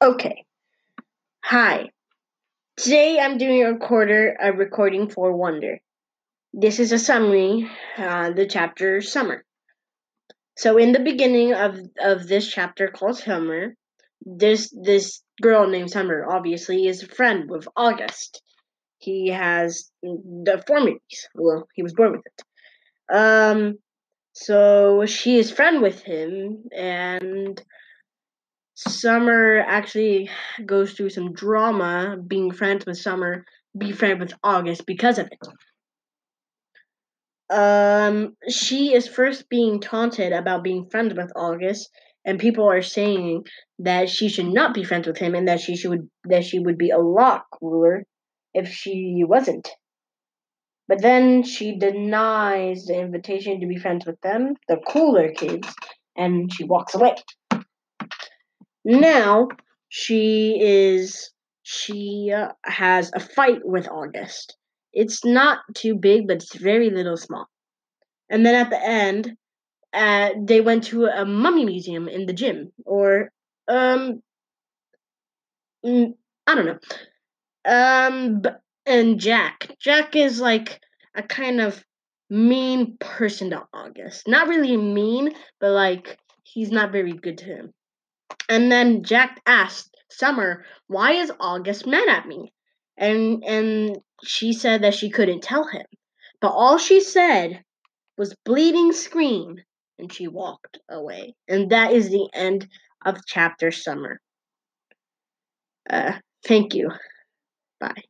Okay. Hi. Today I'm doing a recorder a recording for Wonder. This is a summary, uh, the chapter Summer. So in the beginning of of this chapter called Summer, this this girl named Summer obviously is a friend with August. He has deformities. Well, he was born with it. Um, so she is friend with him, and Summer actually goes through some drama being friends with Summer, be friend with August because of it. Um, she is first being taunted about being friends with August, and people are saying that she should not be friends with him, and that she should that she would be a lot cooler if she wasn't. But then she denies the invitation to be friends with them, the cooler kids, and she walks away. Now she is she uh, has a fight with August. It's not too big, but it's very little small. And then at the end, uh, they went to a mummy museum in the gym, or um, I don't know. Um, and Jack. Jack is like a kind of mean person to August. Not really mean, but like he's not very good to him. And then Jack asked Summer, "Why is August mad at me?" And and she said that she couldn't tell him. But all she said was bleeding scream and she walked away. And that is the end of chapter Summer. Uh, thank you. Bye.